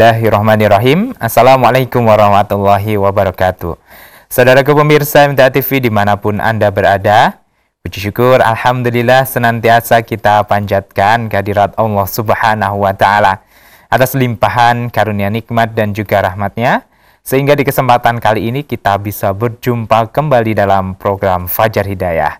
Bismillahirrahmanirrahim. Assalamualaikum warahmatullahi wabarakatuh. Saudaraku pemirsa MTA TV di mana pun Anda berada, puji syukur Alhamdulillah senantiasa kita panjatkan kehadirat Allah Subhanahu wa Ta'ala atas limpahan karunia nikmat dan juga rahmatnya, sehingga di kesempatan kali ini kita bisa berjumpa kembali dalam program Fajar Hidayah.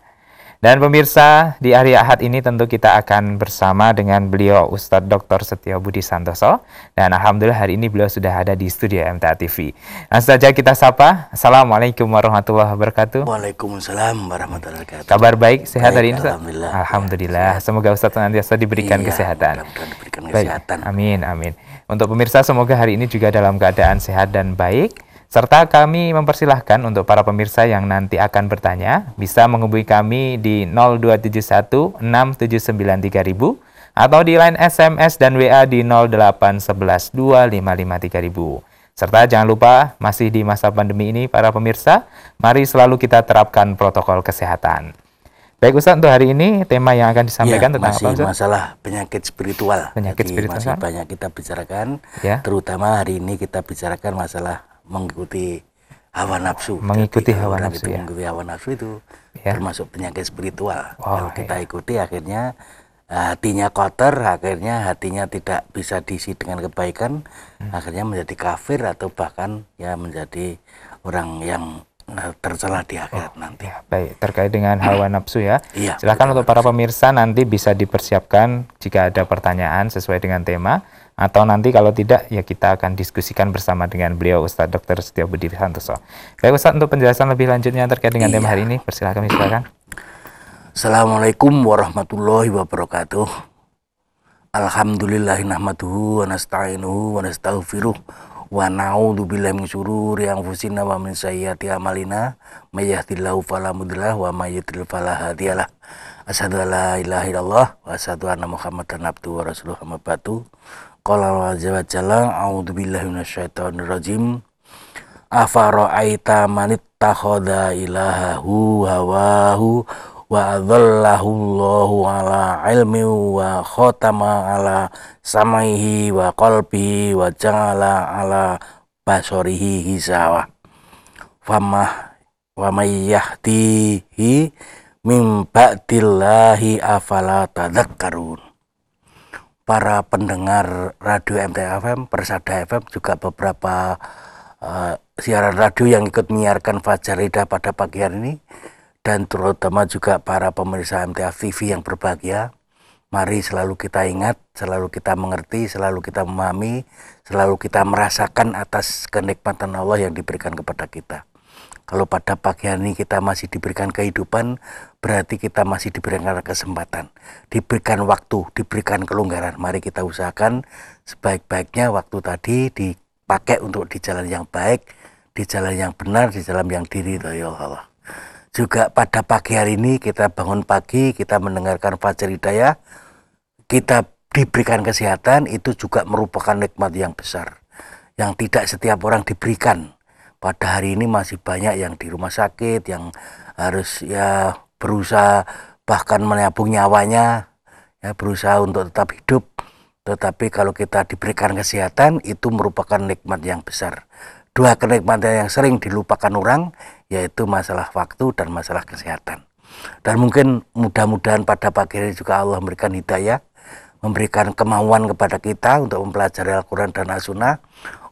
Dan pemirsa, di hari Ahad ini tentu kita akan bersama dengan beliau Ustadz Dr. Setio Budi Santoso. Dan Alhamdulillah hari ini beliau sudah ada di studio MTA TV. Langsung saja kita sapa. Assalamualaikum warahmatullahi wabarakatuh. Waalaikumsalam warahmatullahi wabarakatuh. Kabar baik, sehat hari ini Ustaz? Alhamdulillah. Alhamdulillah. Semoga Ustadz nantiasa diberikan Iya, kesehatan. diberikan Baik. kesehatan. Amin, amin. Untuk pemirsa semoga hari ini juga dalam keadaan sehat dan baik. Serta kami mempersilahkan untuk para pemirsa yang nanti akan bertanya bisa menghubungi kami di 0271 679 3000 atau di line SMS dan WA di 0811 255 3000. Serta jangan lupa masih di masa pandemi ini para pemirsa, mari selalu kita terapkan protokol kesehatan. Baik Ustaz, untuk hari ini tema yang akan disampaikan Ya, tentang masih apa Ustaz? masalah penyakit spiritual. Penyakit Jadi spiritual. Masih banyak kita bicarakan. Ya. Terutama hari ini kita bicarakan masalah mengikuti hawa nafsu. Mengikuti Jadi, hawa nafsu, itu ya. Mengikuti hawa nafsu itu Ya. termasuk penyakit spiritual. Oh, Kalau kita ya. ikuti akhirnya eh, hatinya kotor, akhirnya hatinya tidak bisa diisi dengan kebaikan, Hmm. akhirnya menjadi kafir atau bahkan ya menjadi orang yang eh, tercela di akhirat nanti. Ya, baik. Terkait dengan hawa nafsu ya. Iya, Silakan untuk para pemirsa nanti bisa dipersiapkan jika ada pertanyaan sesuai dengan tema atau nanti kalau tidak ya kita akan diskusikan bersama dengan beliau Ustadz Dr. Setia Budi Santoso. Baik Ustadz untuk penjelasan lebih lanjutnya terkait dengan tema Iya. hari ini persilakan silakan. Assalamualaikum warahmatullahi wabarakatuh. Alhamdulillahi nahmaduhu wa nasta'inuhu wa nastaghfiruh wa na'udzu billahi min syururi anfusina wa min sayyiati amalina may yahdihillahu fala mudhillalah wa may yudhlil fala hadiyalah. Asyhadu an la ilaha illallah wa asyhadu anna Muhammadan abduhu wa rasuluhu amma ba'du. Qala jalla a'udzu billahi minasyaitonir rajim. Afara'aita man ittakhadha ilahahu hawahu wa adhallahu Allahu ala ilmi wa khatama ala samaihi wa qalbihi wa ja'ala ala basarihi hisawa fama wa may yahdihi min ba'dillahi afala tadhakkarun para pendengar radio MTFM, Persada FM juga beberapa eh, siaran radio yang ikut menyiarkan Fajar Hidayah pada pagi hari ini dan terutama juga para pemirsa MTF TV yang berbahagia. Mari selalu kita ingat, selalu kita mengerti, selalu kita memahami, selalu kita merasakan atas kenikmatan Allah yang diberikan kepada kita. Kalau pada pagi hari ini kita masih diberikan kehidupan, berarti kita masih diberikan kesempatan, diberikan waktu, diberikan kelonggaran. Mari kita usahakan sebaik-baiknya waktu tadi dipakai untuk di jalan yang baik, di jalan yang benar, di jalan yang diridhoi Allah. Juga pada pagi hari ini kita bangun pagi, kita mendengarkan Fajar Hidayah, kita diberikan kesehatan itu juga merupakan nikmat yang besar yang tidak setiap orang diberikan pada hari ini masih banyak yang di rumah sakit yang harus ya berusaha bahkan menabung nyawanya ya berusaha untuk tetap hidup. Tetapi kalau kita diberikan kesehatan itu merupakan nikmat yang besar. Dua kenikmatan yang sering dilupakan orang yaitu masalah waktu dan masalah kesehatan. Dan mungkin mudah-mudahan pada pagi ini juga Allah memberikan hidayah memberikan kemauan kepada kita untuk mempelajari Al-Quran dan As-Sunnah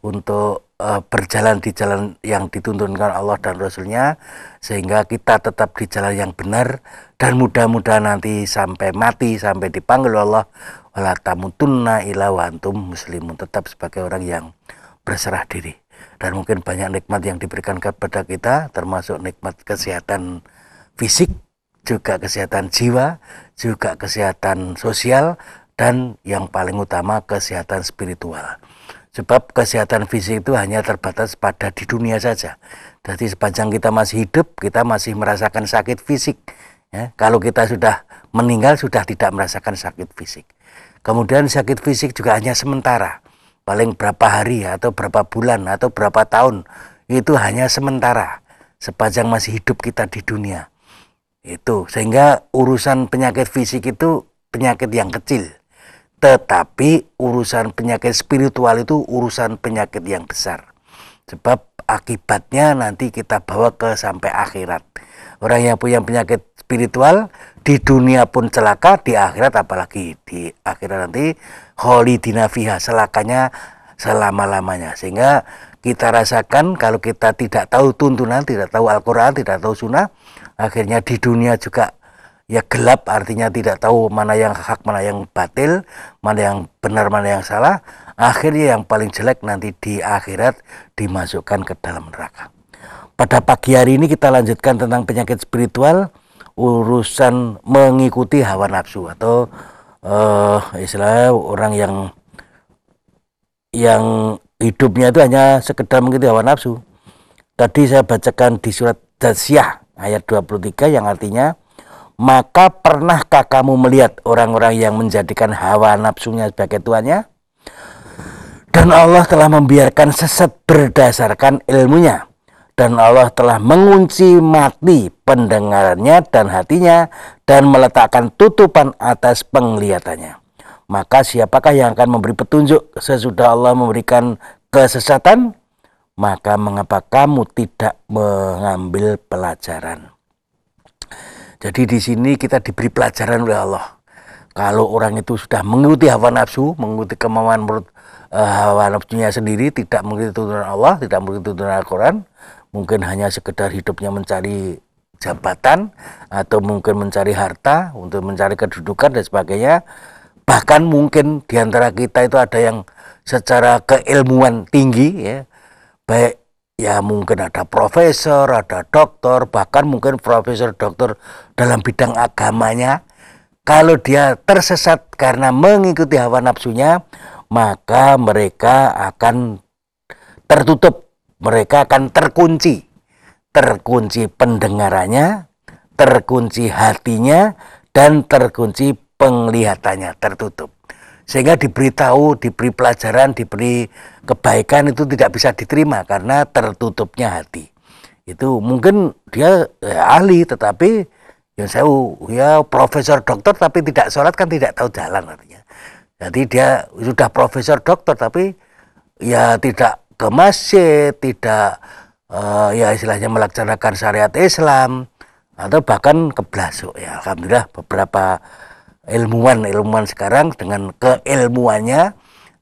untuk eh, berjalan di jalan yang dituntunkan Allah dan Rasulnya sehingga kita tetap di jalan yang benar dan mudah-mudahan nanti sampai mati sampai dipanggil Allah. Wala tamutunna ila antum muslimun. Tetap sebagai orang yang berserah diri. Dan mungkin banyak nikmat yang diberikan kepada kita termasuk nikmat kesehatan fisik juga kesehatan jiwa juga kesehatan sosial dan yang paling utama kesehatan spiritual Sebab kesehatan fisik itu hanya terbatas pada di dunia saja. Jadi sepanjang kita masih hidup, kita masih merasakan sakit fisik. Ya, kalau kita sudah meninggal, sudah tidak merasakan sakit fisik. Kemudian sakit fisik juga hanya sementara. Paling berapa hari atau berapa bulan atau berapa tahun. Itu hanya sementara. Sepanjang masih hidup kita di dunia. Itu. Sehingga urusan penyakit fisik itu penyakit yang kecil Tetapi urusan penyakit spiritual itu urusan penyakit yang besar. Sebab akibatnya nanti kita bawa ke sampai akhirat. Orang yang punya penyakit spiritual di dunia pun celaka, di akhirat apalagi di akhirat nanti holidina fiha selakanya selama-lamanya. Sehingga kita rasakan kalau kita tidak tahu tuntunan, tidak tahu Al-Quran, tidak tahu sunnah, akhirnya di dunia juga ya gelap artinya tidak tahu mana yang hak mana yang batil mana yang benar mana yang salah. Akhirnya yang paling jelek nanti di akhirat dimasukkan ke dalam neraka. Pada pagi hari ini kita lanjutkan tentang penyakit spiritual urusan mengikuti hawa nafsu atau uh, istilah orang yang yang hidupnya itu hanya sekedar mengikuti hawa nafsu. Tadi saya bacakan di surat Dasyah ayat 23 yang artinya maka pernahkah kamu melihat orang-orang yang menjadikan hawa nafsunya sebagai tuannya? Dan Allah telah membiarkan sesat berdasarkan ilmunya. Dan Allah telah mengunci mati pendengarannya dan hatinya dan meletakkan tutupan atas penglihatannya. Maka siapakah yang akan memberi petunjuk sesudah Allah memberikan kesesatan? Maka mengapa kamu tidak mengambil pelajaran? Jadi di sini kita diberi pelajaran oleh Allah. Kalau orang itu sudah mengikuti hawa nafsu, mengikuti kemauan menurut uh, hawa nafsunya sendiri, tidak mengikuti tuntunan Allah, tidak mengikuti tuntunan Al-Quran, mungkin hanya sekedar hidupnya mencari jabatan atau mungkin mencari harta untuk mencari kedudukan dan sebagainya. Bahkan mungkin di antara kita itu ada yang secara keilmuan tinggi ya, baik ya mungkin ada profesor, ada dokter, bahkan mungkin profesor dokter dalam bidang agamanya. Kalau dia tersesat karena mengikuti hawa nafsunya, maka mereka akan tertutup, mereka akan terkunci. Terkunci pendengarannya, terkunci hatinya, dan terkunci penglihatannya, tertutup sehingga diberitahu, diberi pelajaran, diberi kebaikan itu tidak bisa diterima karena tertutupnya hati. Itu mungkin dia ya, ahli tetapi yang saya ya profesor dokter tapi tidak sholat kan tidak tahu jalan artinya. Jadi dia sudah profesor dokter tapi ya tidak ke masjid, tidak uh, ya istilahnya melaksanakan syariat Islam atau bahkan keblasuk ya alhamdulillah beberapa ilmuwan-ilmuwan sekarang dengan keilmuannya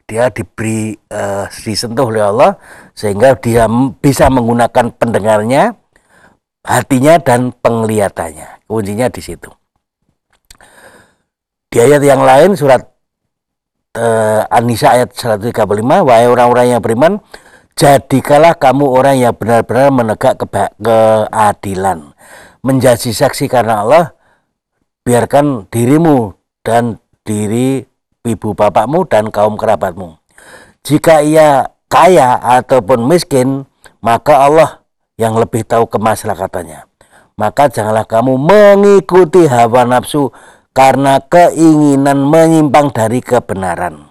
dia diberi uh, disentuh oleh Allah sehingga dia bisa menggunakan pendengarnya, hatinya dan penglihatannya. Kuncinya di situ. Di ayat yang lain surat uh, An-Nisa ayat 135, wahai orang-orang yang beriman, jadikalah kamu orang yang benar-benar menegak keadilan, menjadi saksi karena Allah biarkan dirimu dan diri ibu bapakmu dan kaum kerabatmu. Jika ia kaya ataupun miskin, maka Allah yang lebih tahu kemaslahatanya. Maka janganlah kamu mengikuti hawa nafsu karena keinginan menyimpang dari kebenaran.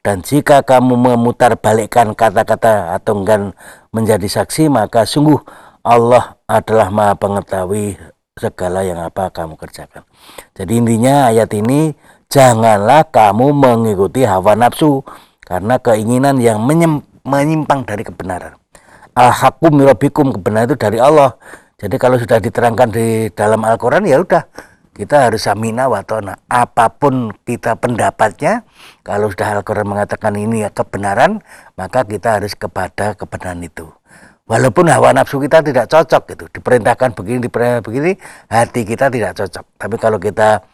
Dan jika kamu memutar balikkan kata-kata atau enggan menjadi saksi, maka sungguh Allah adalah maha pengetahui segala yang apa kamu kerjakan. Jadi intinya ayat ini janganlah kamu mengikuti hawa nafsu karena keinginan yang menyimpang dari kebenaran. Al-hakum kebenaran itu dari Allah. Jadi kalau sudah diterangkan di dalam Al-Quran ya udah kita harus samina watona. Apa pun kita pendapatnya, kalau sudah Al-Quran mengatakan ini ya kebenaran, maka kita harus kepada kebenaran itu. Walaupun hawa nafsu kita tidak cocok gitu, diperintahkan begini, diperintahkan begini, hati kita tidak cocok. Tapi kalau kita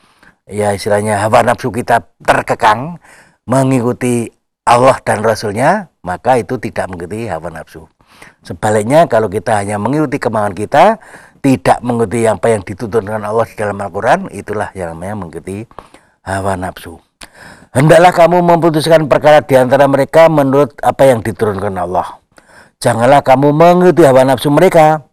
ya istilahnya hawa nafsu kita terkekang mengikuti Allah dan Rasulnya, maka itu tidak mengikuti hawa nafsu. Sebaliknya kalau kita hanya mengikuti kemauan kita, tidak mengikuti apa yang dituntutkan Allah di dalam Al-Quran, itulah yang namanya mengikuti hawa nafsu. Hendaklah kamu memutuskan perkara di antara mereka menurut apa yang diturunkan Allah janganlah kamu mengikuti hawa nafsu mereka.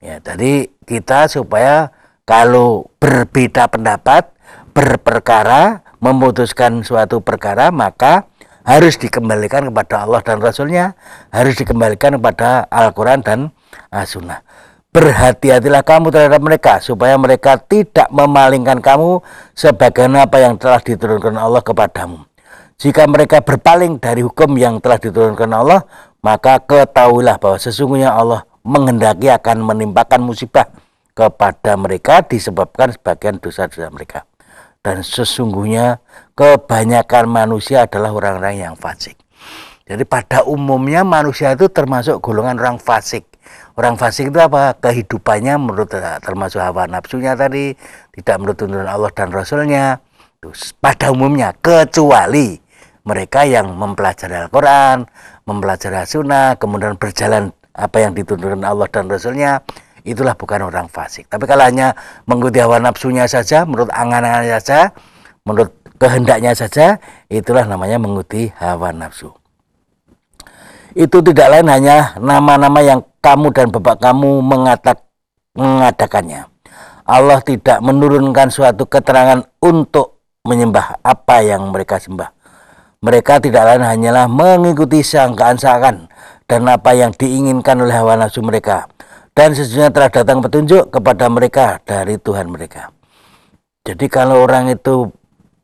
Ya, jadi kita supaya kalau berbeda pendapat, berperkara, memutuskan suatu perkara, maka harus dikembalikan kepada Allah dan Rasulnya, harus dikembalikan kepada Al-Quran dan As-Sunnah. berhati-hatilah kamu terhadap mereka supaya mereka tidak memalingkan kamu sebagaimana apa yang telah diturunkan Allah kepadamu. Jika mereka berpaling dari hukum yang telah diturunkan Allah, maka ketahuilah bahwa sesungguhnya Allah menghendaki akan menimpakan musibah kepada mereka disebabkan sebagian dosa-dosa mereka. Dan sesungguhnya kebanyakan manusia adalah orang-orang yang fasik. Jadi pada umumnya manusia itu termasuk golongan orang fasik Orang fasik itu apa? Kehidupannya menurut termasuk hawa nafsunya tadi, tidak menurut tuntunan Allah dan Rasulnya. Terus, pada umumnya, kecuali mereka yang mempelajari Al-Quran, mempelajari Sunnah, kemudian berjalan apa yang dituntunkan Allah dan Rasulnya, itulah bukan orang fasik. Tapi kalau hanya mengikuti hawa nafsunya saja, menurut angan-angannya saja, menurut kehendaknya saja, itulah namanya mengikuti hawa nafsu. Itu tidak lain hanya nama-nama yang kamu dan bapak kamu mengatak, mengadakannya. Allah tidak menurunkan suatu keterangan untuk menyembah apa yang mereka sembah. Mereka tidak lain hanyalah mengikuti sangkaan-sangkaan dan apa yang diinginkan oleh hawa nafsu mereka. Dan sesungguhnya telah datang petunjuk kepada mereka dari Tuhan mereka. Jadi kalau orang itu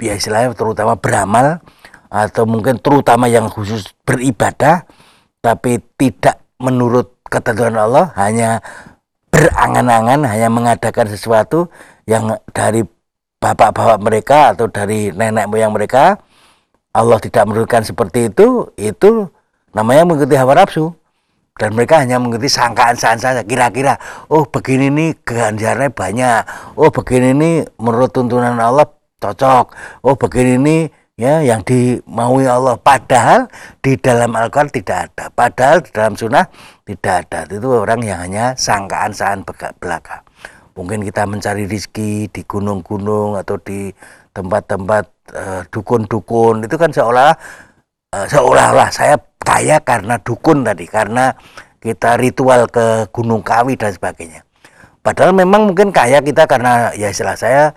biasanya terutama beramal atau mungkin terutama yang khusus beribadah tapi tidak menurut ketentuan Allah hanya berangan-angan hanya mengadakan sesuatu yang dari bapak-bapak mereka atau dari nenek moyang mereka Allah tidak menurunkan seperti itu itu namanya mengikuti hawa nafsu. Dan mereka hanya mengikuti sangkaan-sangkaan saja. Kira-kira oh begini nih ganjarannya banyak. Oh begini nih menurut tuntunan Allah cocok. Oh begini nih ya yang dimaui Allah. Padahal di dalam Al-Quran tidak ada. Padahal di dalam sunnah tidak ada. Itu orang yang hanya sangkaan-sangkaan belaka. Mungkin kita mencari rizki di gunung-gunung atau di tempat-tempat uh, dukun-dukun. Itu kan seolah uh, seolah-olah saya kaya karena dukun tadi karena kita ritual ke Gunung Kawi dan sebagainya. Padahal memang mungkin kaya kita karena ya istilah saya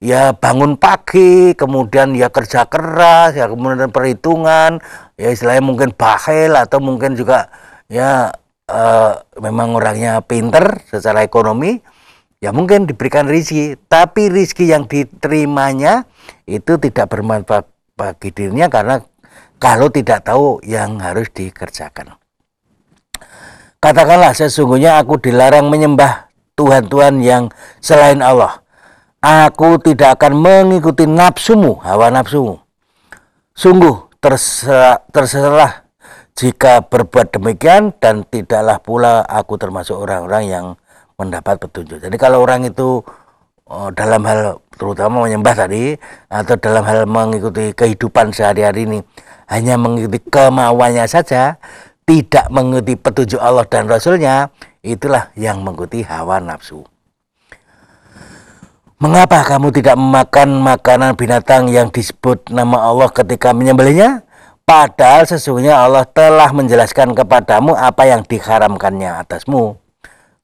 ya bangun pagi, kemudian ya kerja keras, ya kemudian perhitungan, ya istilahnya mungkin bakhil atau mungkin juga ya uh, memang orangnya pinter secara ekonomi, ya mungkin diberikan rizki, tapi rizki yang diterimanya itu tidak bermanfaat bagi dirinya karena kalau tidak tahu yang harus dikerjakan. Katakanlah sesungguhnya aku dilarang menyembah Tuhan-Tuhan yang selain Allah Aku tidak akan mengikuti nafsumu, hawa nafsumu. Sungguh terserah, terserah jika berbuat demikian dan tidaklah pula aku termasuk orang-orang yang mendapat petunjuk. Jadi kalau orang itu oh, dalam hal terutama menyembah tadi atau dalam hal mengikuti kehidupan sehari-hari ini hanya mengikuti kemauannya saja, tidak mengikuti petunjuk Allah dan Rasulnya, itulah yang mengikuti hawa nafsu. Mengapa kamu tidak memakan makanan binatang yang disebut nama Allah ketika menyembelihnya? Padahal sesungguhnya Allah telah menjelaskan kepadamu apa yang diharamkannya atasmu.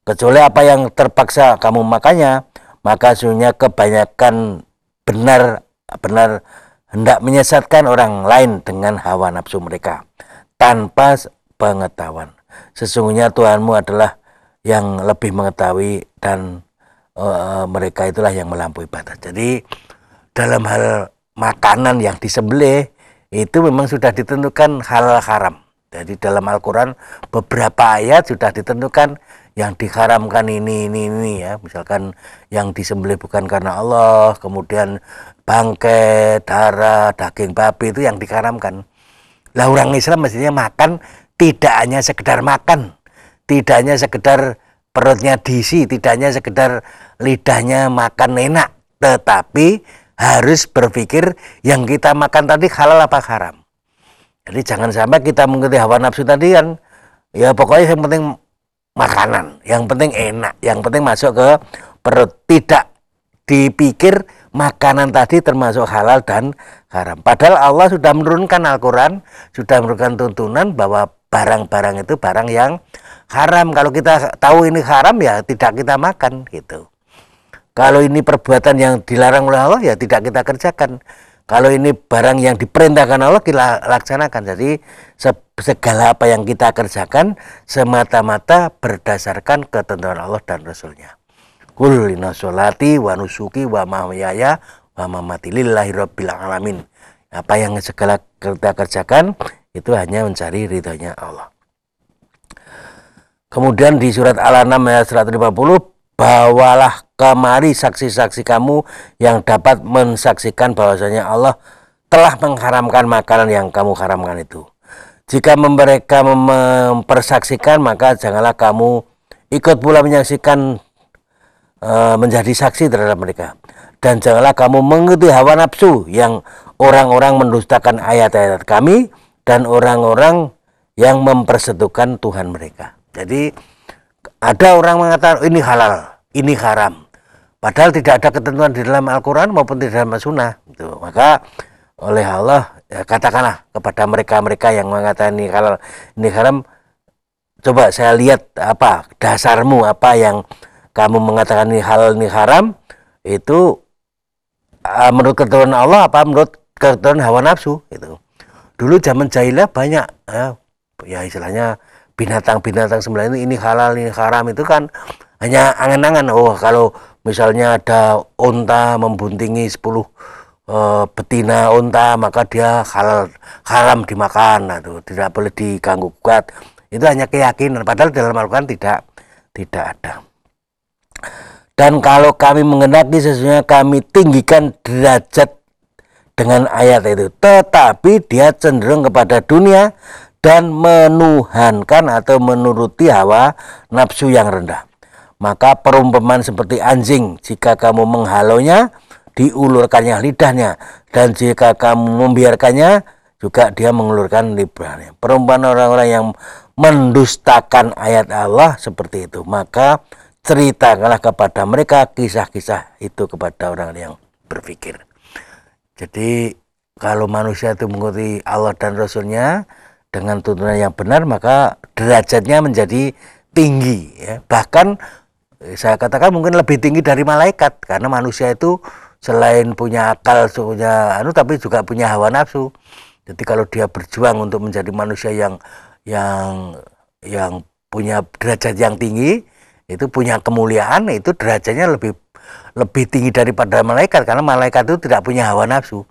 Kecuali apa yang terpaksa kamu makannya, maka sesungguhnya kebanyakan benar benar hendak menyesatkan orang lain dengan hawa nafsu mereka tanpa pengetahuan. Sesungguhnya Tuhanmu adalah yang lebih mengetahui dan uh, mereka itulah yang melampaui batas. Jadi dalam hal makanan yang disembelih itu memang sudah ditentukan halal haram. Jadi dalam Al-Quran beberapa ayat sudah ditentukan yang diharamkan ini ini ini ya misalkan yang disembelih bukan karena Allah kemudian bangkai darah daging babi itu yang diharamkan lah orang Islam mestinya makan tidak hanya sekedar makan tidak hanya sekedar perutnya diisi, tidak hanya sekedar lidahnya makan enak, tetapi harus berpikir yang kita makan tadi halal apa haram. Jadi jangan sampai kita mengikuti hawa nafsu tadi kan, ya pokoknya yang penting makanan, yang penting enak, yang penting masuk ke perut. Tidak dipikir makanan tadi termasuk halal dan haram. Padahal Allah sudah menurunkan Al-Quran, sudah menurunkan tuntunan bahwa barang-barang itu barang yang haram. Kalau kita tahu ini haram ya tidak kita makan gitu. Kalau ini perbuatan yang dilarang oleh Allah ya tidak kita kerjakan. Kalau ini barang yang diperintahkan Allah kita laksanakan. Jadi segala apa yang kita kerjakan semata-mata berdasarkan ketentuan Allah dan Rasulnya. Kul inna sholati wa nusuki wa mahyaya wa mamati lillahi rabbil alamin. Apa yang segala kita kerjakan itu hanya mencari ridhonya Allah. Kemudian di surat Al-An'am ayat 150, bawalah kemari saksi-saksi kamu yang dapat mensaksikan bahwasanya Allah telah mengharamkan makanan yang kamu haramkan itu. Jika mereka mempersaksikan maka janganlah kamu ikut pula menyaksikan e, menjadi saksi terhadap mereka. Dan janganlah kamu mengikuti hawa nafsu yang orang-orang mendustakan ayat-ayat kami dan orang-orang yang mempersetukan Tuhan mereka. Jadi ada orang mengatakan ini halal, ini haram. Padahal tidak ada ketentuan di dalam Al-Quran maupun di dalam Sunnah. Gitu. Maka oleh Allah ya, katakanlah kepada mereka-mereka yang mengatakan ini halal ini haram coba saya lihat apa dasarmu apa yang kamu mengatakan ini halal ini haram itu uh, menurut ketentuan Allah apa menurut ketentuan hawa nafsu itu dulu zaman jahiliyah banyak ya, ya istilahnya binatang-binatang sembilan ini ini halal ini haram itu kan hanya angan-angan oh kalau misalnya ada unta membuntingi 10 uh, betina unta maka dia halal haram dimakan. Nah, itu tidak boleh diganggu kuat itu hanya keyakinan padahal dalam Al-Quran tidak tidak ada. Dan kalau kami mengendaki sesungguhnya kami tinggikan derajat dengan ayat itu. Tetapi dia cenderung kepada dunia dan menuhankan atau menuruti hawa nafsu yang rendah maka perumpamaan seperti anjing jika kamu menghalonya diulurkannya lidahnya dan jika kamu membiarkannya juga dia mengulurkan lidahnya. Perumpamaan orang-orang yang mendustakan ayat Allah seperti itu, maka ceritakanlah kepada mereka kisah-kisah itu kepada orang yang berpikir. Jadi kalau manusia itu mengikuti Allah dan Rasulnya dengan tuntunan yang benar, maka derajatnya menjadi tinggi. Ya. Bahkan saya katakan mungkin lebih tinggi dari malaikat karena manusia itu selain punya akal punya anu tapi juga punya hawa nafsu. Jadi kalau dia berjuang untuk menjadi manusia yang yang yang punya derajat yang tinggi itu punya kemuliaan itu derajatnya lebih lebih tinggi daripada malaikat karena malaikat itu tidak punya hawa nafsu.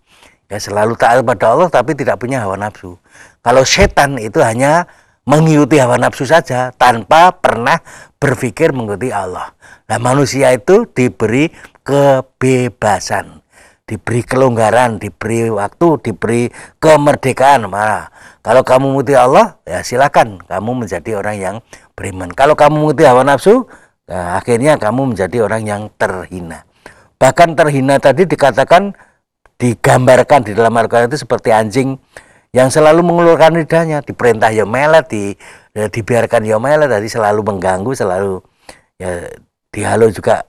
Ya selalu taat pada Allah tapi tidak punya hawa nafsu. Kalau setan itu hanya mengikuti hawa nafsu saja tanpa pernah berpikir mengikuti Allah. Nah manusia itu diberi kebebasan, diberi kelonggaran, diberi waktu, diberi kemerdekaan. Malah kalau kamu mengikuti Allah, ya silakan kamu menjadi orang yang beriman. Kalau kamu mengikuti hawa nafsu, nah, akhirnya kamu menjadi orang yang terhina. Bahkan terhina tadi dikatakan digambarkan di dalam Al-Quran itu seperti anjing yang selalu mengeluarkan lidahnya, diperintah ya melet, di, ya, dibiarkan ya melet, tadi selalu mengganggu, selalu ya dihalu juga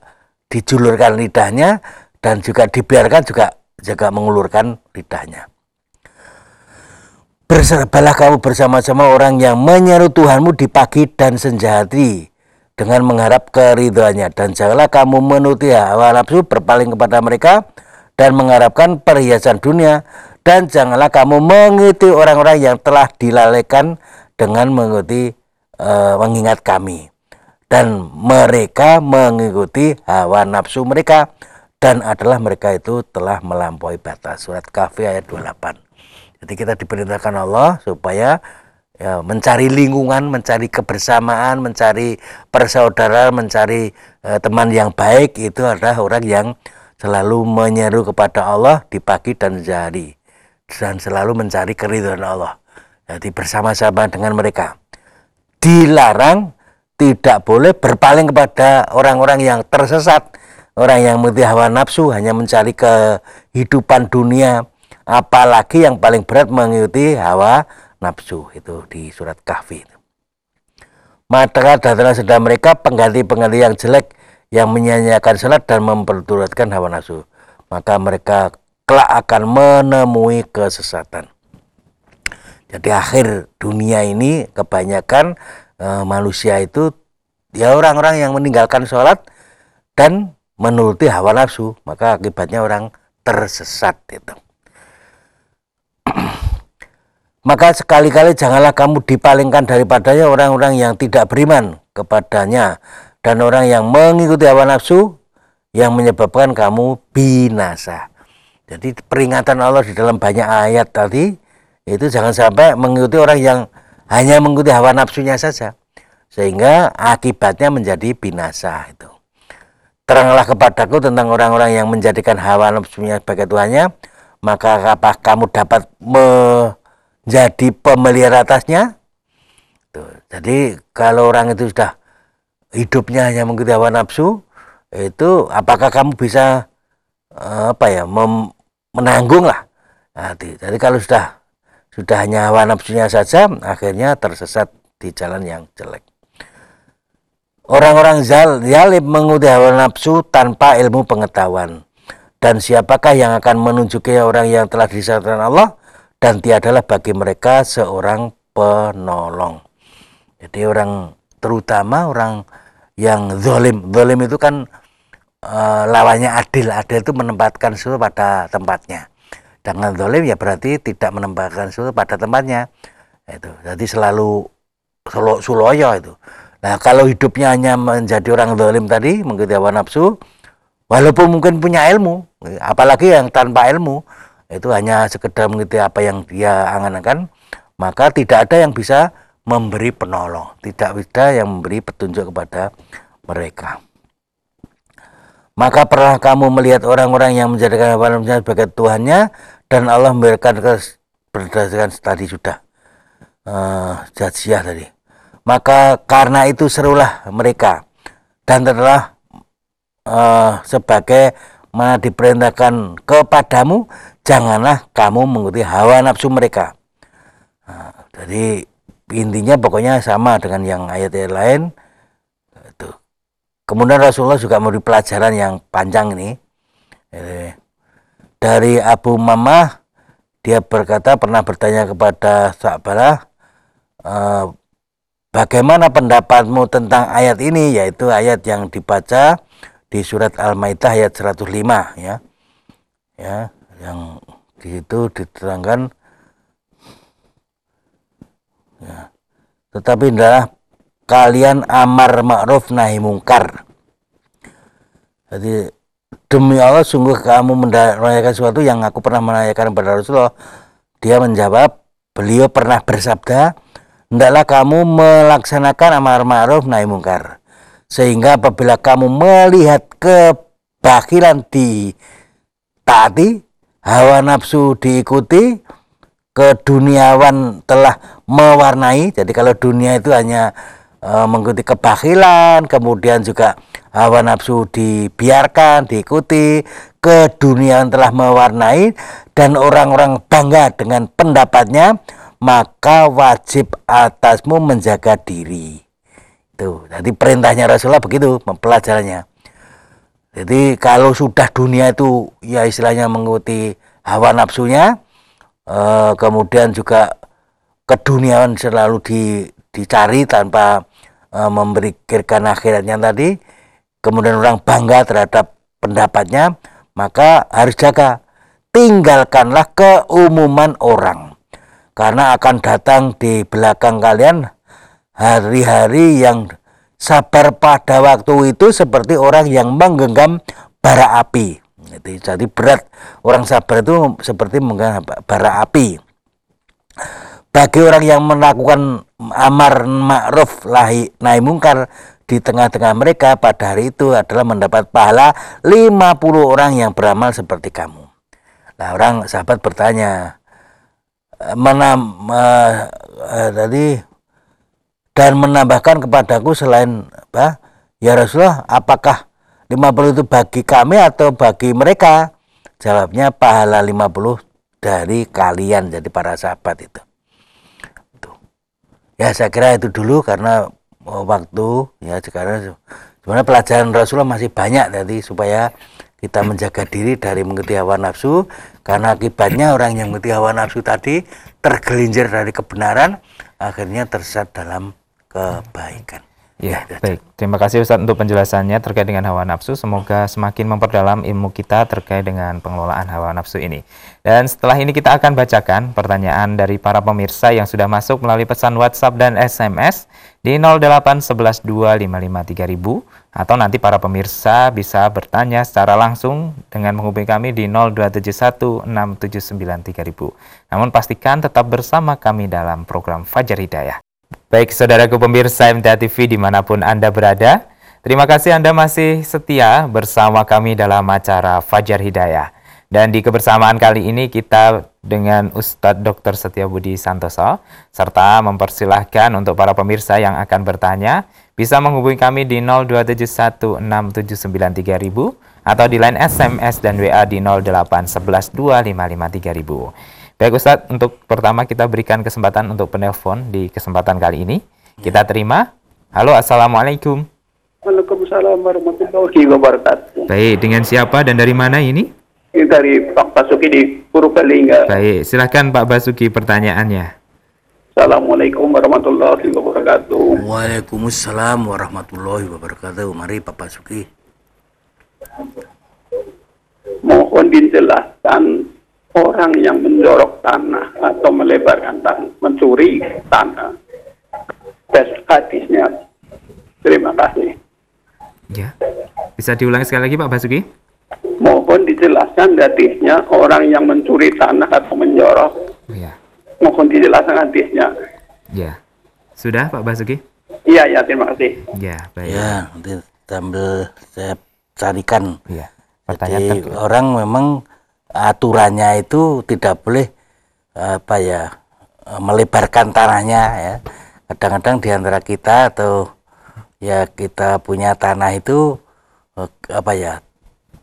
dijulurkan lidahnya dan juga dibiarkan juga jaga mengulurkan lidahnya. Berserbalah kamu bersama-sama orang yang menyeru Tuhanmu di pagi dan senja dengan mengharap keridhoannya dan janganlah kamu menuti hawa nafsu berpaling kepada mereka dan mengharapkan perhiasan dunia dan janganlah kamu mengikuti orang-orang yang telah dilalaikan dengan mengikuti uh, mengingat kami. Dan mereka mengikuti hawa nafsu mereka. Dan adalah mereka itu telah melampaui batas. Surat Kahfi ayat 28 jadi kita diperintahkan Allah supaya ya, mencari lingkungan mencari kebersamaan mencari persaudaraan mencari eh, teman yang baik itu adalah orang yang selalu menyeru kepada Allah di pagi dan sehari dan selalu mencari keridhaan Allah jadi bersama-sama dengan mereka dilarang tidak boleh berpaling kepada orang-orang yang tersesat, orang yang mengikuti hawa nafsu hanya mencari kehidupan dunia, apalagi yang paling berat mengikuti hawa nafsu itu di surat kahfi. Maka datanglah sedang mereka pengganti-pengganti yang jelek yang menyanyiakan salat dan memperturutkan hawa nafsu. Maka mereka kelak akan menemui kesesatan. Jadi akhir dunia ini kebanyakan uh, manusia itu ya orang-orang yang meninggalkan sholat dan menuruti hawa nafsu maka akibatnya orang tersesat itu maka sekali-kali janganlah kamu dipalingkan daripadanya orang-orang yang tidak beriman kepadanya dan orang yang mengikuti hawa nafsu yang menyebabkan kamu binasa. Jadi peringatan Allah di dalam banyak ayat tadi itu jangan sampai mengikuti orang yang hanya mengikuti hawa nafsunya saja sehingga akibatnya menjadi binasa itu. Teranglah kepadaku tentang orang-orang yang menjadikan hawa nafsunya sebagai Tuhannya, maka apa kamu dapat menjadi pemelihara atasnya? Tuh. Jadi kalau orang itu sudah hidupnya hanya mengikuti hawa nafsu, itu apakah kamu bisa apa ya menanggung lah. Nah, jadi kalau sudah sudah hanya hawa nafsunya saja akhirnya tersesat di jalan yang jelek. Orang-orang zalim mengikuti hawa nafsu tanpa ilmu pengetahuan. Dan siapakah yang akan menunjuki orang yang telah disatukan Allah? Dan tiadalah bagi mereka seorang penolong. Jadi orang terutama orang yang zalim. Zalim itu kan uh, lawannya adil. Adil itu menempatkan sesuatu pada tempatnya. Dengan dolim ya berarti tidak menempatkan sesuatu pada tempatnya. Itu. Jadi selalu sulo, suloyo itu. Nah kalau hidupnya hanya menjadi orang dolim tadi, mengikuti hawa nafsu, walaupun mungkin punya ilmu, apalagi yang tanpa ilmu, itu hanya sekedar mengikuti apa yang dia angan-angan, maka tidak ada yang bisa memberi penolong, tidak ada yang memberi petunjuk kepada mereka. Maka pernah kamu melihat orang-orang yang menjadikan hawa nafsunya sebagai Tuhannya dan Allah memberikan berdasarkan tadi sudah uh, jaziyah tadi. Maka karena itu serulah mereka dan telah uh, sebagai mana diperintahkan kepadamu janganlah kamu mengikuti hawa nafsu mereka. Nah, jadi intinya pokoknya sama dengan yang ayat-ayat lain Kemudian Rasulullah juga memberi pelajaran yang panjang ini. Dari Abu Mamah, dia berkata pernah bertanya kepada Sa'balah, e, bagaimana pendapatmu tentang ayat ini, yaitu ayat yang dibaca di surat Al-Maidah ayat 105 ya. Ya, yang di situ diterangkan ya. Tetapi adalah kalian amar ma'ruf nahi mungkar. Jadi demi Allah sungguh kamu menanyakan sesuatu yang aku pernah menanyakan kepada Rasulullah. Dia menjawab, beliau pernah bersabda, hendaklah kamu melaksanakan amar ma'ruf nahi mungkar. Sehingga apabila kamu melihat kebakilan di taati, hawa nafsu diikuti, keduniawan telah mewarnai. Jadi kalau dunia itu hanya e, mengikuti kebakilan, kemudian juga hawa nafsu dibiarkan, diikuti, keduniaan telah mewarnai dan orang-orang bangga dengan pendapatnya, maka wajib atasmu menjaga diri. Itu. Jadi perintahnya Rasulullah begitu mempelajarannya. Jadi kalau sudah dunia itu ya istilahnya mengikuti hawa nafsunya, eh, kemudian juga keduniaan selalu di dicari tanpa e, memikirkan akhiratnya tadi, kemudian orang bangga terhadap pendapatnya, maka harus jaga. Tinggalkanlah keumuman orang. Karena akan datang di belakang kalian hari-hari yang sabar pada waktu itu seperti orang yang menggenggam bara api. Jadi berat orang sabar itu seperti menggenggam bara api bagi orang yang melakukan amar ma'ruf lahi nahi mungkar di tengah-tengah mereka pada hari itu adalah mendapat pahala 50 orang yang beramal seperti kamu. Nah, orang sahabat bertanya, menam uh, uh, tadi dan menambahkan kepadaku selain apa? Ya Rasulullah, apakah 50 itu bagi kami atau bagi mereka? Jawabnya pahala 50 dari kalian jadi para sahabat itu ya saya kira itu dulu karena oh, waktu ya sekarang sebenarnya pelajaran Rasulullah masih banyak tadi supaya kita menjaga diri dari mengikuti hawa nafsu karena akibatnya orang yang mengikuti hawa nafsu tadi tergelincir dari kebenaran akhirnya tersesat dalam kebaikan Ya, aja. baik. Terima kasih Ustadz untuk penjelasannya terkait dengan hawa nafsu. Semoga semakin memperdalam ilmu kita terkait dengan pengelolaan hawa nafsu ini. Dan setelah ini kita akan bacakan pertanyaan dari para pemirsa yang sudah masuk melalui pesan WhatsApp dan SMS di 08112553000 atau nanti para pemirsa bisa bertanya secara langsung dengan menghubungi kami di 02716793000. Namun pastikan tetap bersama kami dalam program Fajar Hidayah. Baik, saudaraku pemirsa MTA TV di mana pun Anda berada, terima kasih Anda masih setia bersama kami dalam acara Fajar Hidayah. Dan di kebersamaan kali ini kita dengan Ustadz Dr. Setia Budi Santoso, serta mempersilahkan untuk para pemirsa yang akan bertanya, bisa menghubungi kami di 02716793000 atau di line SMS dan WA di 08112553000. Baik Ustadz, untuk pertama kita berikan kesempatan untuk penelpon di kesempatan kali ini. Kita terima. Halo, Assalamualaikum. Waalaikumsalam warahmatullahi wabarakatuh. Baik, dengan siapa dan dari mana ini? Ini dari Pak Basuki di Purbalingga. Baik, silahkan Pak Basuki pertanyaannya. Assalamualaikum warahmatullahi wabarakatuh. Waalaikumsalam warahmatullahi wabarakatuh. Mari Pak Basuki. Mohon dijelaskan orang yang menjorok tanah atau melebarkan tanah, mencuri tanah. Tes hadisnya. Terima kasih. Ya. Bisa diulangi sekali lagi Pak Basuki? Mohon dijelaskan hadisnya orang yang mencuri tanah atau menjorok. Ya. Mohon dijelaskan hadisnya. Ya. Sudah Pak Basuki? Iya, ya, terima kasih. Ya, baik. Ya, nanti sambil saya carikan. Ya. Pertanyaan Jadi orang memang aturannya itu tidak boleh apa ya melebarkan tanahnya ya. Kadang-kadang di antara kita atau ya kita punya tanah itu eh, apa ya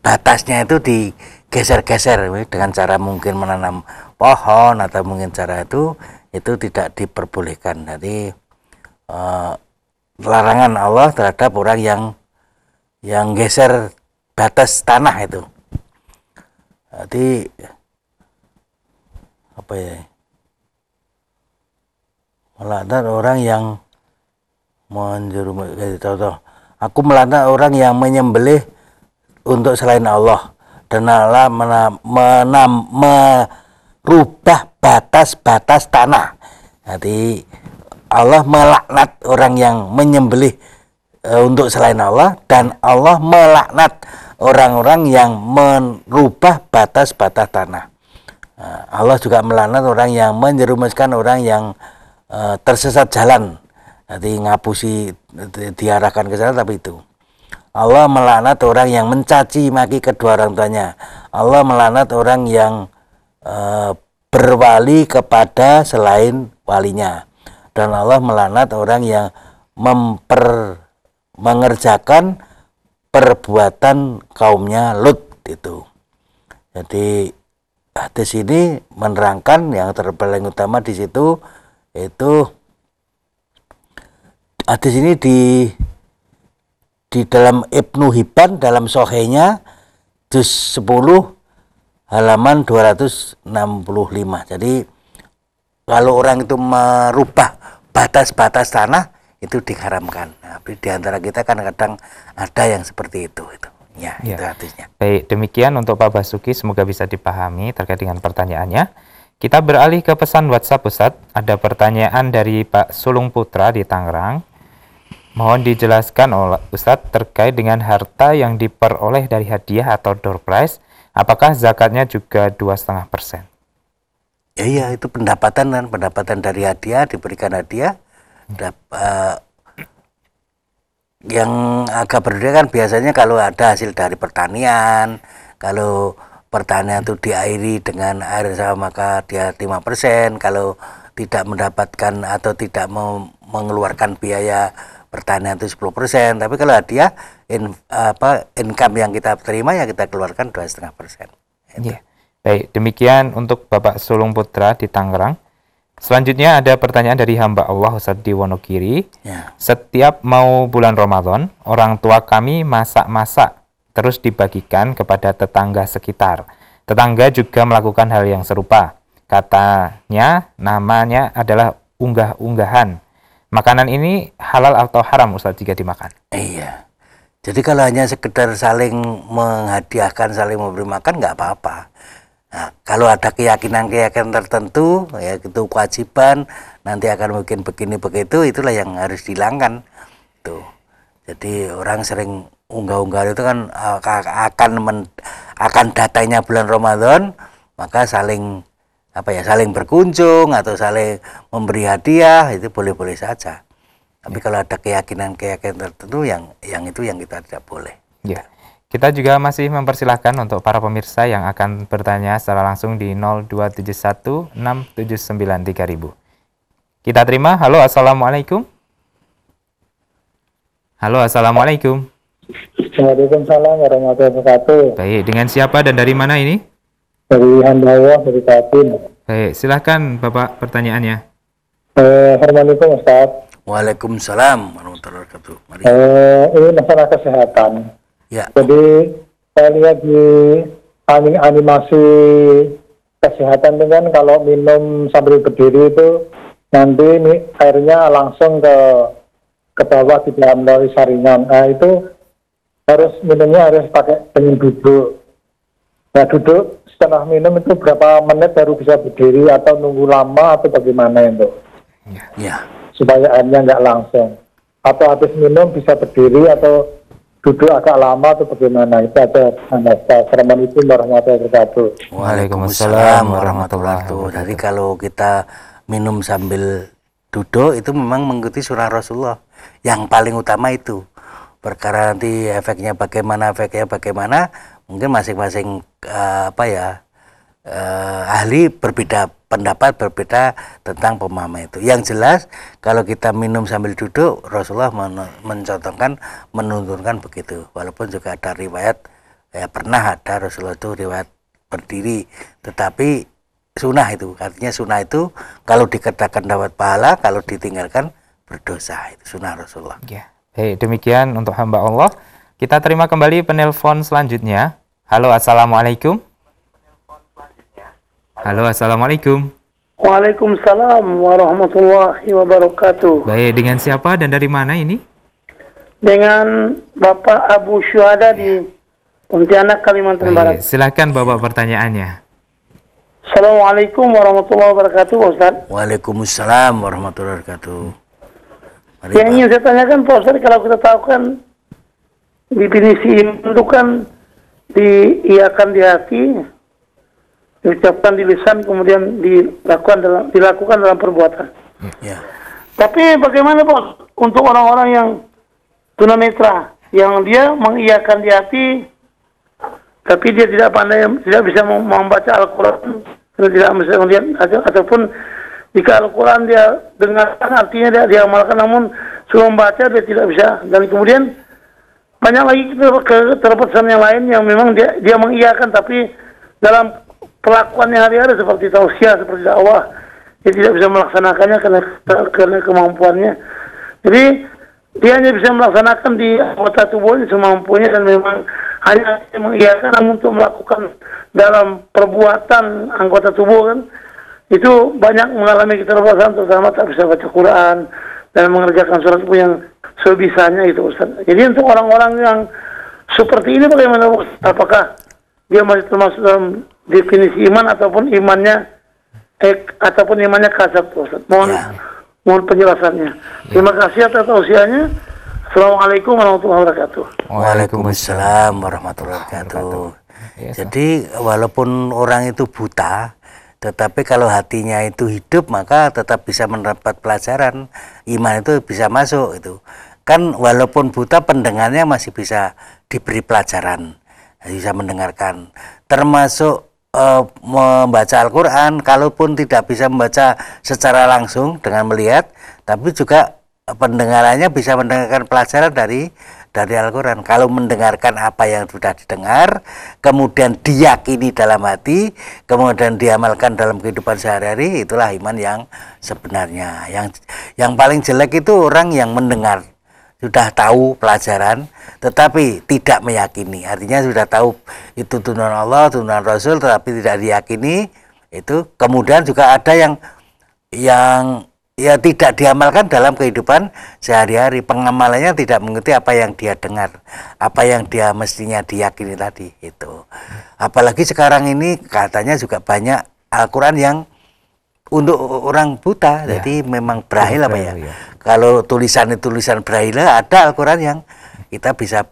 batasnya itu digeser-geser dengan cara mungkin menanam pohon atau mungkin cara itu itu tidak diperbolehkan. Jadi eh, larangan Allah terhadap orang yang yang geser batas tanah itu. Jadi apa ya? Melaknat orang yang menjerumus eh, contoh. Aku melaknat orang yang menyembelih untuk selain Allah dan Allah mena- menam- merubah batas-batas tanah. Jadi Allah melaknat orang yang menyembelih eh, untuk selain Allah dan Allah melaknat orang-orang yang merubah batas-batas tanah. Nah, Allah juga melaknat orang yang menjerumuskan orang yang eh, tersesat jalan. Nanti ngapusi di- diarahkan ke sana tapi itu. Allah melaknat orang yang mencaci maki kedua orang tuanya. Allah melaknat orang yang eh, berwali kepada selain walinya. Dan Allah melaknat orang yang memper mengerjakan perbuatan kaumnya Lut itu. Jadi hadis ini menerangkan yang terpaling utama di situ itu hadis ini di di dalam Ibnu Hibban dalam sohenya juz 10 halaman 265. Jadi kalau orang itu merubah batas-batas tanah itu diharamkan. Nah, di antara kita kan kadang ada yang seperti itu itu. Ya, Ya. itu hadisnya. Baik, demikian untuk Pak Basuki semoga bisa dipahami terkait dengan pertanyaannya. Kita beralih ke pesan WhatsApp Ustadz. Ada pertanyaan dari Pak Sulung Putra di Tangerang. Mohon dijelaskan oleh Ustadz terkait dengan harta yang diperoleh dari hadiah atau door prize. Apakah zakatnya juga 2,5 persen? Ya iya itu pendapatan kan pendapatan dari hadiah diberikan hadiah dap- eh, yang agak berbeda kan biasanya kalau ada hasil dari pertanian kalau pertanian itu diairi dengan air sama maka dia 5% kalau tidak mendapatkan atau tidak mengeluarkan biaya pertanian itu 10% tapi kalau hadiah in, apa income yang kita terima ya kita keluarkan 2,5% Iya. Baik, demikian untuk Bapak Sulung Putra di Tangerang. Selanjutnya ada pertanyaan dari hamba Allah Ustadz di Wonogiri. ya Setiap mau bulan Ramadan, orang tua kami masak-masak terus dibagikan kepada tetangga sekitar. Tetangga juga melakukan hal yang serupa. Katanya namanya adalah unggah-unggahan. Makanan ini halal atau haram Ustaz jika dimakan? Iya. Jadi kalau hanya sekedar saling menghadiahkan, saling memberi makan nggak apa-apa. Nah, kalau ada keyakinan-keyakinan tertentu, ya itu kewajiban, nanti akan mungkin begini begitu, itulah yang harus dihilangkan. Tuh. Jadi orang sering unggah-unggah itu kan uh, akan men, akan datanya bulan Ramadan, maka saling apa ya saling berkunjung atau saling memberi hadiah itu boleh-boleh saja. Tapi kalau ada keyakinan-keyakinan tertentu yang yang itu yang kita tidak boleh. Ya. Kita juga masih mempersilahkan untuk para pemirsa yang akan bertanya secara langsung di 0271 Kita terima. Halo, Assalamualaikum. Halo, Assalamualaikum. Waalaikumsalam warahmatullahi wabarakatuh. Baik, dengan siapa dan dari mana ini? Dari Handawa, dari Katin. Baik, silahkan Bapak pertanyaannya. Eh, Assalamualaikum Ustaz. Waalaikumsalam warahmatullahi wabarakatuh. Mari. Eh, ini masalah kesehatan. Ya, Jadi saya lihat di anim- animasi kesehatan itu kan kalau minum sambil berdiri itu nanti ini airnya langsung ke ke bawah tidak melalui saringan. Nah itu harus minumnya harus pakai dengan duduk. Nah duduk setelah minum itu berapa menit baru bisa berdiri atau nunggu lama atau bagaimana itu ya. supaya airnya nggak langsung. Atau habis minum bisa berdiri atau duduk agak lama atau bagaimana itu ada Assalamualaikum warahmatullahi wabarakatuh. Waalaikumsalam warahmatullahi wabarakatuh. Jadi kalau kita minum sambil duduk itu memang mengikuti surah Rasulullah. Yang paling utama itu. Perkara nanti efeknya bagaimana, efeknya bagaimana, mungkin masing-masing eh, apa ya eh, ahli berbeda pendapat berbeda tentang pemahaman itu. Yang jelas kalau kita minum sambil duduk Rasulullah men- mencontohkan menuntunkan begitu. Walaupun juga ada riwayat ya pernah ada Rasulullah itu riwayat berdiri, tetapi sunnah itu artinya sunnah itu kalau dikerjakan dapat pahala, kalau ditinggalkan berdosa itu sunnah Rasulullah. Ya. Baik, demikian untuk hamba Allah. Kita terima kembali penelpon selanjutnya. Halo, Assalamualaikum. Halo, Assalamualaikum. Waalaikumsalam warahmatullahi wabarakatuh. Baik, dengan siapa dan dari mana ini? Dengan Bapak Abu Syuhada di Pontianak, Kalimantan Barat. Baik, silakan Bapak pertanyaannya. Assalamualaikum warahmatullahi wabarakatuh, Pak Ustaz. Waalaikumsalam warahmatullahi wabarakatuh. Mari, Yang ingin saya tanyakan, Pak Ustaz, kalau kita tahu kan definisi iman itu kan diiakan di hati, diucapkan di lisan, kemudian dilakukan dalam dilakukan dalam perbuatan. Ya. Tapi bagaimana Pak untuk orang-orang yang tunanetra yang dia mengiyakan di hati tapi dia tidak pandai tidak bisa mem- membaca Al-Qur'an tidak bisa melihat atau- ataupun jika Al-Qur'an dia dengarkan artinya dia dia amalkan namun suruh membaca dia tidak bisa dan kemudian banyak lagi ter- ke- keterpesan yang lain yang memang dia dia mengiyakan tapi dalam perlakuannya hari-hari seperti tausiah seperti dakwah dia tidak bisa melaksanakannya karena karena kemampuannya. Jadi dia hanya bisa melaksanakan di anggota tubuhnya semampunya dan memang hanya mengiyakan untuk melakukan dalam perbuatan anggota tubuh kan itu banyak mengalami keterbatasan terutama tak bisa baca Quran dan mengerjakan surat pun yang sebisanya itu Ustaz. Jadi untuk orang-orang yang seperti ini bagaimana Ustaz? Apakah dia masih termasuk dalam definisi iman ataupun imannya eh, ataupun imannya kasar Ustaz? Mohon Ya. mohon penjelasannya. Terima kasih atas tausiahnya. Assalamualaikum warahmatullahi wabarakatuh. Waalaikumsalam warahmatullahi wabarakatuh. Ya, Jadi walaupun orang itu buta, tetapi kalau hatinya itu hidup maka tetap bisa mendapat pelajaran. Iman itu bisa masuk itu. Kan walaupun buta pendengarnya masih bisa diberi pelajaran, bisa mendengarkan. Termasuk eh, membaca Al-Qur'an kalaupun tidak bisa membaca secara langsung dengan melihat, tapi juga pendengarannya bisa mendengarkan pelajaran dari dari Al-Quran. Kalau mendengarkan apa yang sudah didengar, kemudian diyakini dalam hati, kemudian diamalkan dalam kehidupan sehari-hari, itulah iman yang sebenarnya. Yang yang paling jelek itu orang yang mendengar sudah tahu pelajaran, tetapi tidak meyakini. Artinya sudah tahu itu turunan Allah, turunan Rasul, tetapi tidak diyakini. Itu kemudian juga ada yang yang ya tidak diamalkan dalam kehidupan sehari-hari. Pengamalannya tidak mengikuti apa yang dia dengar apa yang dia mestinya diyakini tadi itu. Apalagi sekarang ini katanya juga banyak Al-Quran yang untuk orang buta. Ya. jadi memang braille apa ya? Ya. kalau tulisan tulisan braille ada Al-Quran yang kita bisa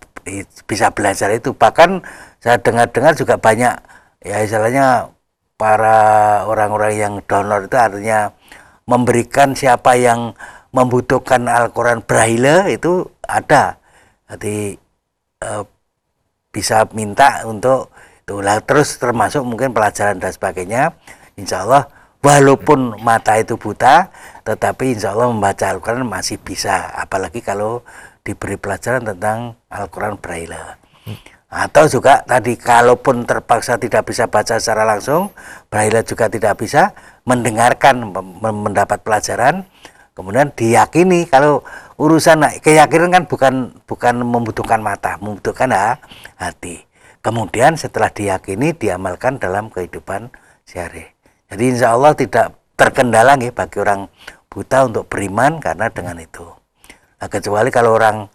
bisa belajar itu. Bahkan saya dengar-dengar juga banyak ya istilahnya para orang-orang yang donor itu artinya memberikan siapa yang membutuhkan Al-Quran Braille itu ada. Jadi eh, bisa minta untuk itu. Lah terus termasuk mungkin pelajaran dan sebagainya insya Allah walaupun mata itu buta tetapi insya Allah membaca Al-Quran masih bisa. Apalagi kalau diberi pelajaran tentang Al-Quran Braille atau juga tadi kalaupun terpaksa tidak bisa baca secara langsung Braille juga tidak bisa mendengarkan mendapat pelajaran. Kemudian diyakini kalau urusan nah, keyakinan kan bukan bukan membutuhkan mata membutuhkan ha- hati. Kemudian setelah diyakini diamalkan dalam kehidupan sehari jadi insya Allah tidak terkendala nih bagi orang buta untuk beriman karena dengan itu. Nah, kecuali kalau orang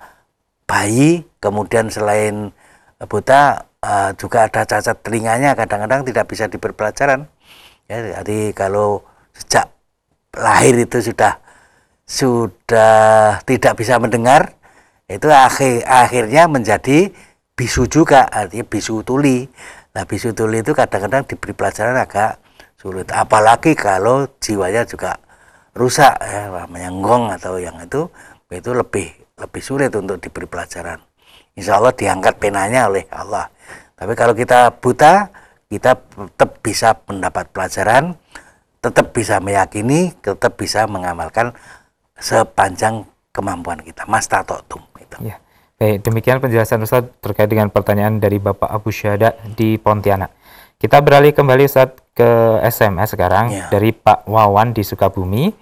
bayi kemudian selain buta eh, juga ada cacat telinganya kadang-kadang tidak bisa diberi pelajaran ya jadi kalau sejak lahir itu sudah sudah tidak bisa mendengar itu akhir akhirnya menjadi bisu juga artinya bisu tuli. Nah bisu tuli itu kadang-kadang diberi pelajaran agak sulit apalagi kalau jiwanya juga rusak ya menyenggong atau yang itu itu lebih lebih sulit untuk diberi pelajaran Insya Allah diangkat penanya oleh Allah tapi kalau kita buta kita tetap bisa mendapat pelajaran tetap bisa meyakini tetap bisa mengamalkan sepanjang kemampuan kita mas tatotum itu Ya. Baik, demikian penjelasan Ustaz terkait dengan pertanyaan dari Bapak Abu Syahada di Pontianak. Kita beralih kembali Ustaz ke SMS sekarang Ya. dari Pak Wawan di Sukabumi.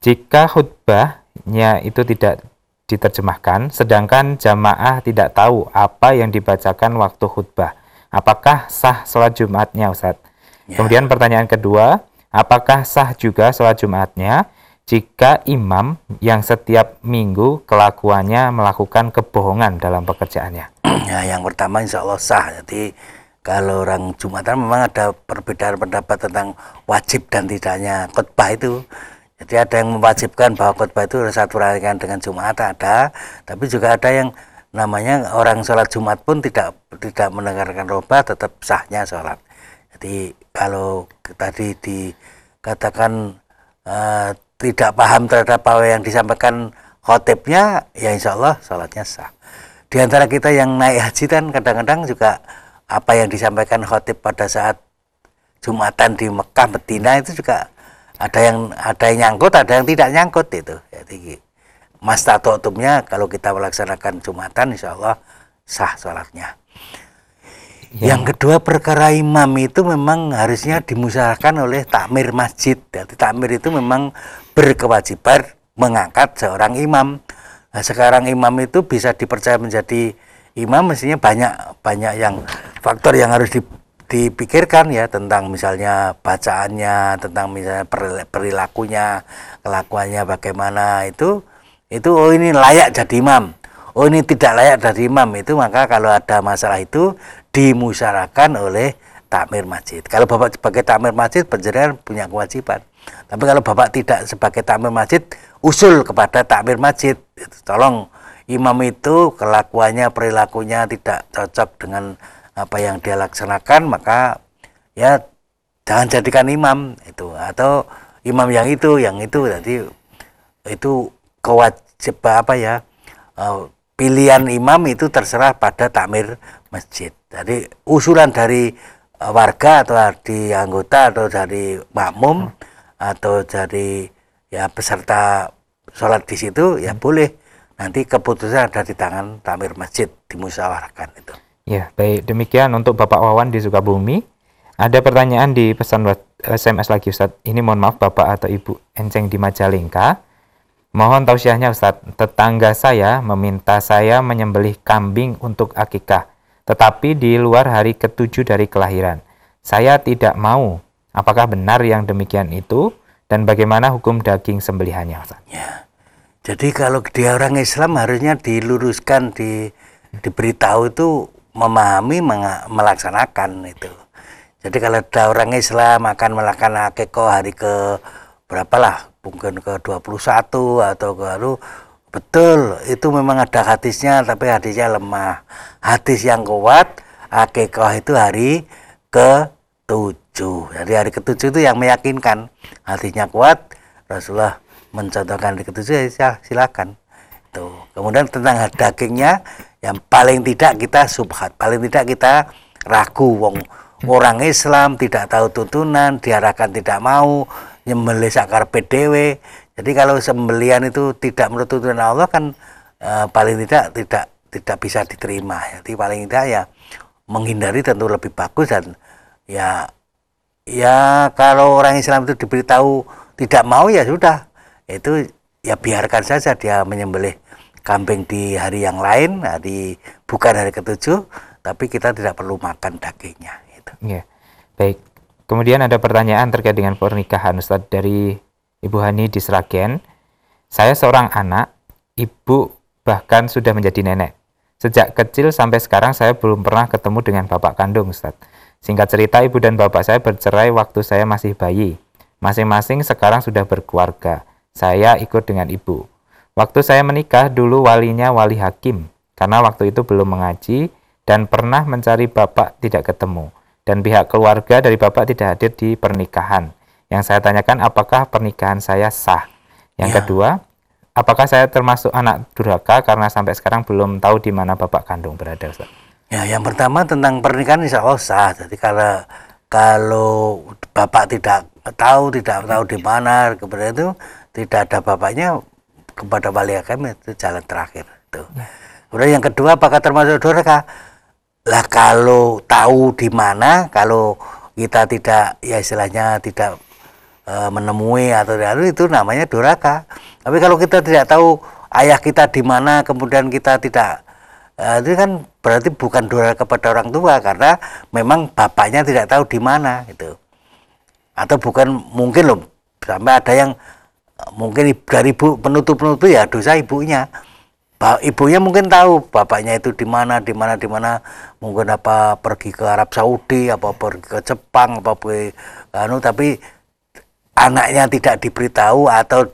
Jika khutbahnya itu tidak diterjemahkan, sedangkan jamaah tidak tahu apa yang dibacakan waktu khutbah, apakah sah sholat Jumatnya Ustaz? Ya. Kemudian pertanyaan kedua, apakah sah juga sholat Jumatnya jika imam yang setiap minggu kelakuannya melakukan kebohongan dalam pekerjaannya? Ya, yang pertama insya Allah sah. Jadi kalau orang Jumatan memang ada perbedaan pendapat tentang wajib dan tidaknya khutbah itu. Jadi ada yang mewajibkan bahwa khutbah itu harus satu rangkaian dengan Jumat ada, tapi juga ada yang namanya orang sholat Jumat pun tidak tidak mendengarkan khutbah tetap sahnya sholat. Jadi kalau tadi dikatakan eh, tidak paham terhadap apa yang disampaikan khotibnya, ya insya Allah sholatnya sah di antara kita yang naik haji kan kadang-kadang juga apa yang disampaikan khotib pada saat Jumatan di Mekah Medina itu juga ada yang ada yang nyangkut ada yang tidak nyangkut itu jadi mas tatotumnya kalau kita melaksanakan Jumatan insya Allah sah sholatnya Ya. yang kedua perkara imam itu memang harusnya dimusyawarahkan oleh takmir masjid. Jadi takmir itu memang berkewajiban mengangkat seorang imam. Nah, sekarang imam itu bisa dipercaya menjadi imam mestinya banyak banyak yang faktor yang harus di- dipikirkan ya tentang misalnya bacaannya, tentang misalnya peril- perilakunya, kelakuannya bagaimana itu itu oh ini layak jadi imam. Oh ini tidak layak jadi imam itu maka kalau ada masalah itu dimusyawarahkan oleh takmir masjid. Kalau Bapak sebagai takmir masjid penjenengan punya kewajiban. Tapi kalau Bapak tidak sebagai takmir masjid usul kepada takmir masjid. Tolong imam itu kelakuannya perilakunya tidak cocok dengan apa yang dia laksanakan maka ya jangan jadikan imam itu atau imam yang itu yang itu jadi itu kewajiban apa ya eh, pilihan imam itu terserah pada takmir masjid. Jadi usulan dari eh, warga atau dari anggota atau dari makmum atau dari ya peserta sholat di situ ya boleh nanti keputusan ada di tangan takmir masjid dimusyawarahkan itu. Ya, baik. Demikian untuk Bapak Wawan di Sukabumi. Ada pertanyaan di pesan SMS lagi Ustadz. Ini mohon maaf Bapak atau Ibu Enceng di Majalengka. Mohon tausiahnya Ustadz. Tetangga saya meminta saya menyembelih kambing untuk akikah. Tetapi di luar hari ketujuh dari kelahiran. Saya tidak mau. Apakah benar yang demikian itu? Dan bagaimana hukum daging sembelihannya Ustaz? Ya. Jadi kalau dia orang Islam harusnya diluruskan, di, diberitahu itu memahami, melaksanakan itu. Jadi kalau ada orang Islam akan melakukan akikoh hari ke berapa lah, mungkin ke 21 atau ke lalu betul itu memang ada hadisnya tapi hadisnya lemah. Hadis yang kuat akikoh itu hari ke tujuh. Jadi hari ketujuh itu yang meyakinkan hadisnya kuat Rasulullah mencontohkan hari ketujuh ya silakan. Tuh. Kemudian tentang dagingnya yang paling tidak kita subhat, paling tidak kita ragu wong orang Islam tidak tahu tuntunan, diarahkan tidak mau, nyembelih sakar PDW. Jadi kalau sembelian itu tidak menurut tuntunan Allah kan eh, paling tidak tidak tidak bisa diterima. Jadi paling tidak ya menghindari tentu lebih bagus dan ya ya kalau orang Islam itu diberitahu tidak mau ya sudah itu ya biarkan saja dia menyembelih kambing di hari yang lain hari bukan hari ketujuh tapi kita tidak perlu makan dagingnya itu Ya, baik. Kemudian ada pertanyaan terkait dengan pernikahan Ustadz dari Ibu Hani di Sragen. Saya seorang anak, ibu bahkan sudah menjadi nenek. Sejak kecil sampai sekarang saya belum pernah ketemu dengan bapak kandung Ustadz. Singkat cerita ibu dan bapak saya bercerai waktu saya masih bayi. Masing-masing sekarang sudah berkeluarga. Saya ikut dengan ibu. Waktu saya menikah dulu walinya wali hakim karena waktu itu belum mengaji dan pernah mencari bapak tidak ketemu dan pihak keluarga dari bapak tidak hadir di pernikahan. Yang saya tanyakan apakah pernikahan saya sah? Yang Ya. kedua, apakah saya termasuk anak durhaka karena sampai sekarang belum tahu di mana bapak kandung berada, Ustaz? Ya, yang pertama tentang pernikahan insya Allah sah. Jadi kalau kalau bapak tidak tahu, tidak tahu di mana, kemudian itu tidak ada bapaknya kepada wali hakim itu jalan terakhir. Tuh. Kemudian yang kedua apakah termasuk durhaka? Lah kalau tahu di mana, kalau kita tidak ya istilahnya tidak eh, menemui atau lalu itu namanya durhaka. Tapi kalau kita tidak tahu ayah kita di mana, kemudian kita tidak eh, itu kan berarti bukan durhaka kepada orang tua karena memang bapaknya tidak tahu di mana itu. Atau bukan mungkin loh sampai ada yang mungkin dari ibu penutup-penutup ya dosa ibunya. Ibunya mungkin tahu bapaknya itu di mana di mana di mana. Mungkin apa pergi ke Arab Saudi apa pergi ke Jepang apa pergi anu tapi anaknya tidak diberitahu atau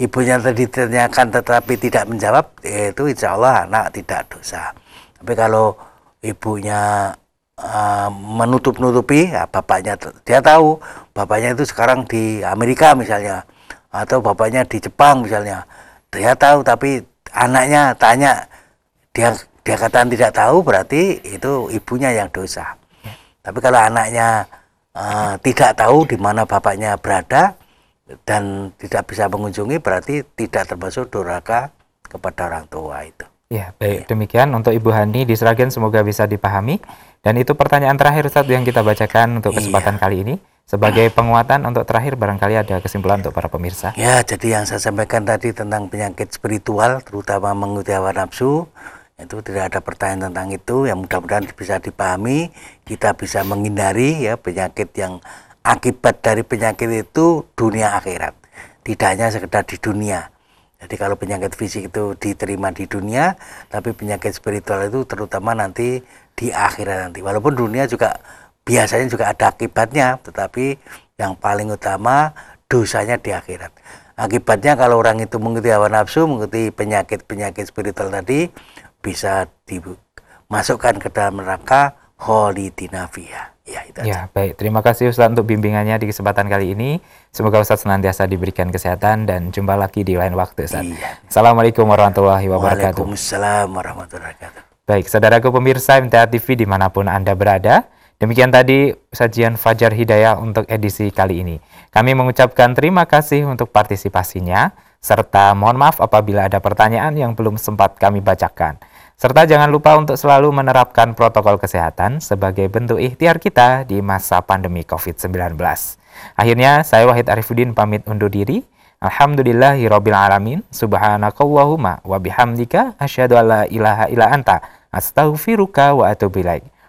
ibunya tadi ditanyakan tetapi tidak menjawab ya itu insya Allah anak tidak dosa. Tapi kalau ibunya eh, menutup-nutupi ya bapaknya dia tahu bapaknya itu sekarang di Amerika misalnya atau bapaknya di Jepang misalnya dia tahu tapi anaknya tanya dia dia katakan tidak tahu berarti itu ibunya yang dosa tapi kalau anaknya eh, tidak tahu di mana bapaknya berada dan tidak bisa mengunjungi berarti tidak termasuk durhaka kepada orang tua itu. Ya, baik. Demikian untuk Ibu Hani di Sragen semoga bisa dipahami. Dan itu pertanyaan terakhir Ustaz yang kita bacakan untuk kesempatan kali ini. Sebagai penguatan untuk terakhir barangkali ada kesimpulan untuk para pemirsa. Ya, jadi yang saya sampaikan tadi tentang penyakit spiritual, terutama mengikuti hawa nafsu, itu tidak ada pertanyaan tentang itu. Yang mudah-mudahan bisa dipahami, kita bisa menghindari ya penyakit yang akibat dari penyakit itu dunia akhirat. Tidak hanya sekedar di dunia. Jadi kalau penyakit fisik itu diterima di dunia, tapi penyakit spiritual itu terutama nanti di akhirat nanti. Walaupun dunia juga biasanya juga ada akibatnya, tetapi yang paling utama dosanya di akhirat. Akibatnya kalau orang itu mengikuti hawa nafsu, mengikuti penyakit-penyakit spiritual tadi, bisa dimasukkan ke dalam neraka kholidina fiha. Ya, itu aja. Ya, baik. Terima kasih Ustaz untuk bimbingannya di kesempatan kali ini. Semoga Ustaz senantiasa diberikan kesehatan dan jumpa lagi di lain waktu Ustaz. Iya. Assalamualaikum warahmatullahi wabarakatuh. Waalaikumsalam warahmatullahi wabarakatuh. Baik, saudaraku pemirsa MTA TV di mana pun Anda berada, demikian tadi sajian Fajar Hidayah untuk edisi kali ini. Kami mengucapkan terima kasih untuk partisipasinya, serta mohon maaf apabila ada pertanyaan yang belum sempat kami bacakan. Serta jangan lupa untuk selalu menerapkan protokol kesehatan sebagai bentuk ikhtiar kita di masa pandemi COVID-19. Akhirnya, saya Wahid Arifuddin pamit undur diri. Alhamdulillahirabbil alamin. Subhanakallahumma wa bihamdika asyhadu alla ilaha illa anta astaghfiruka wa atubu ilaik.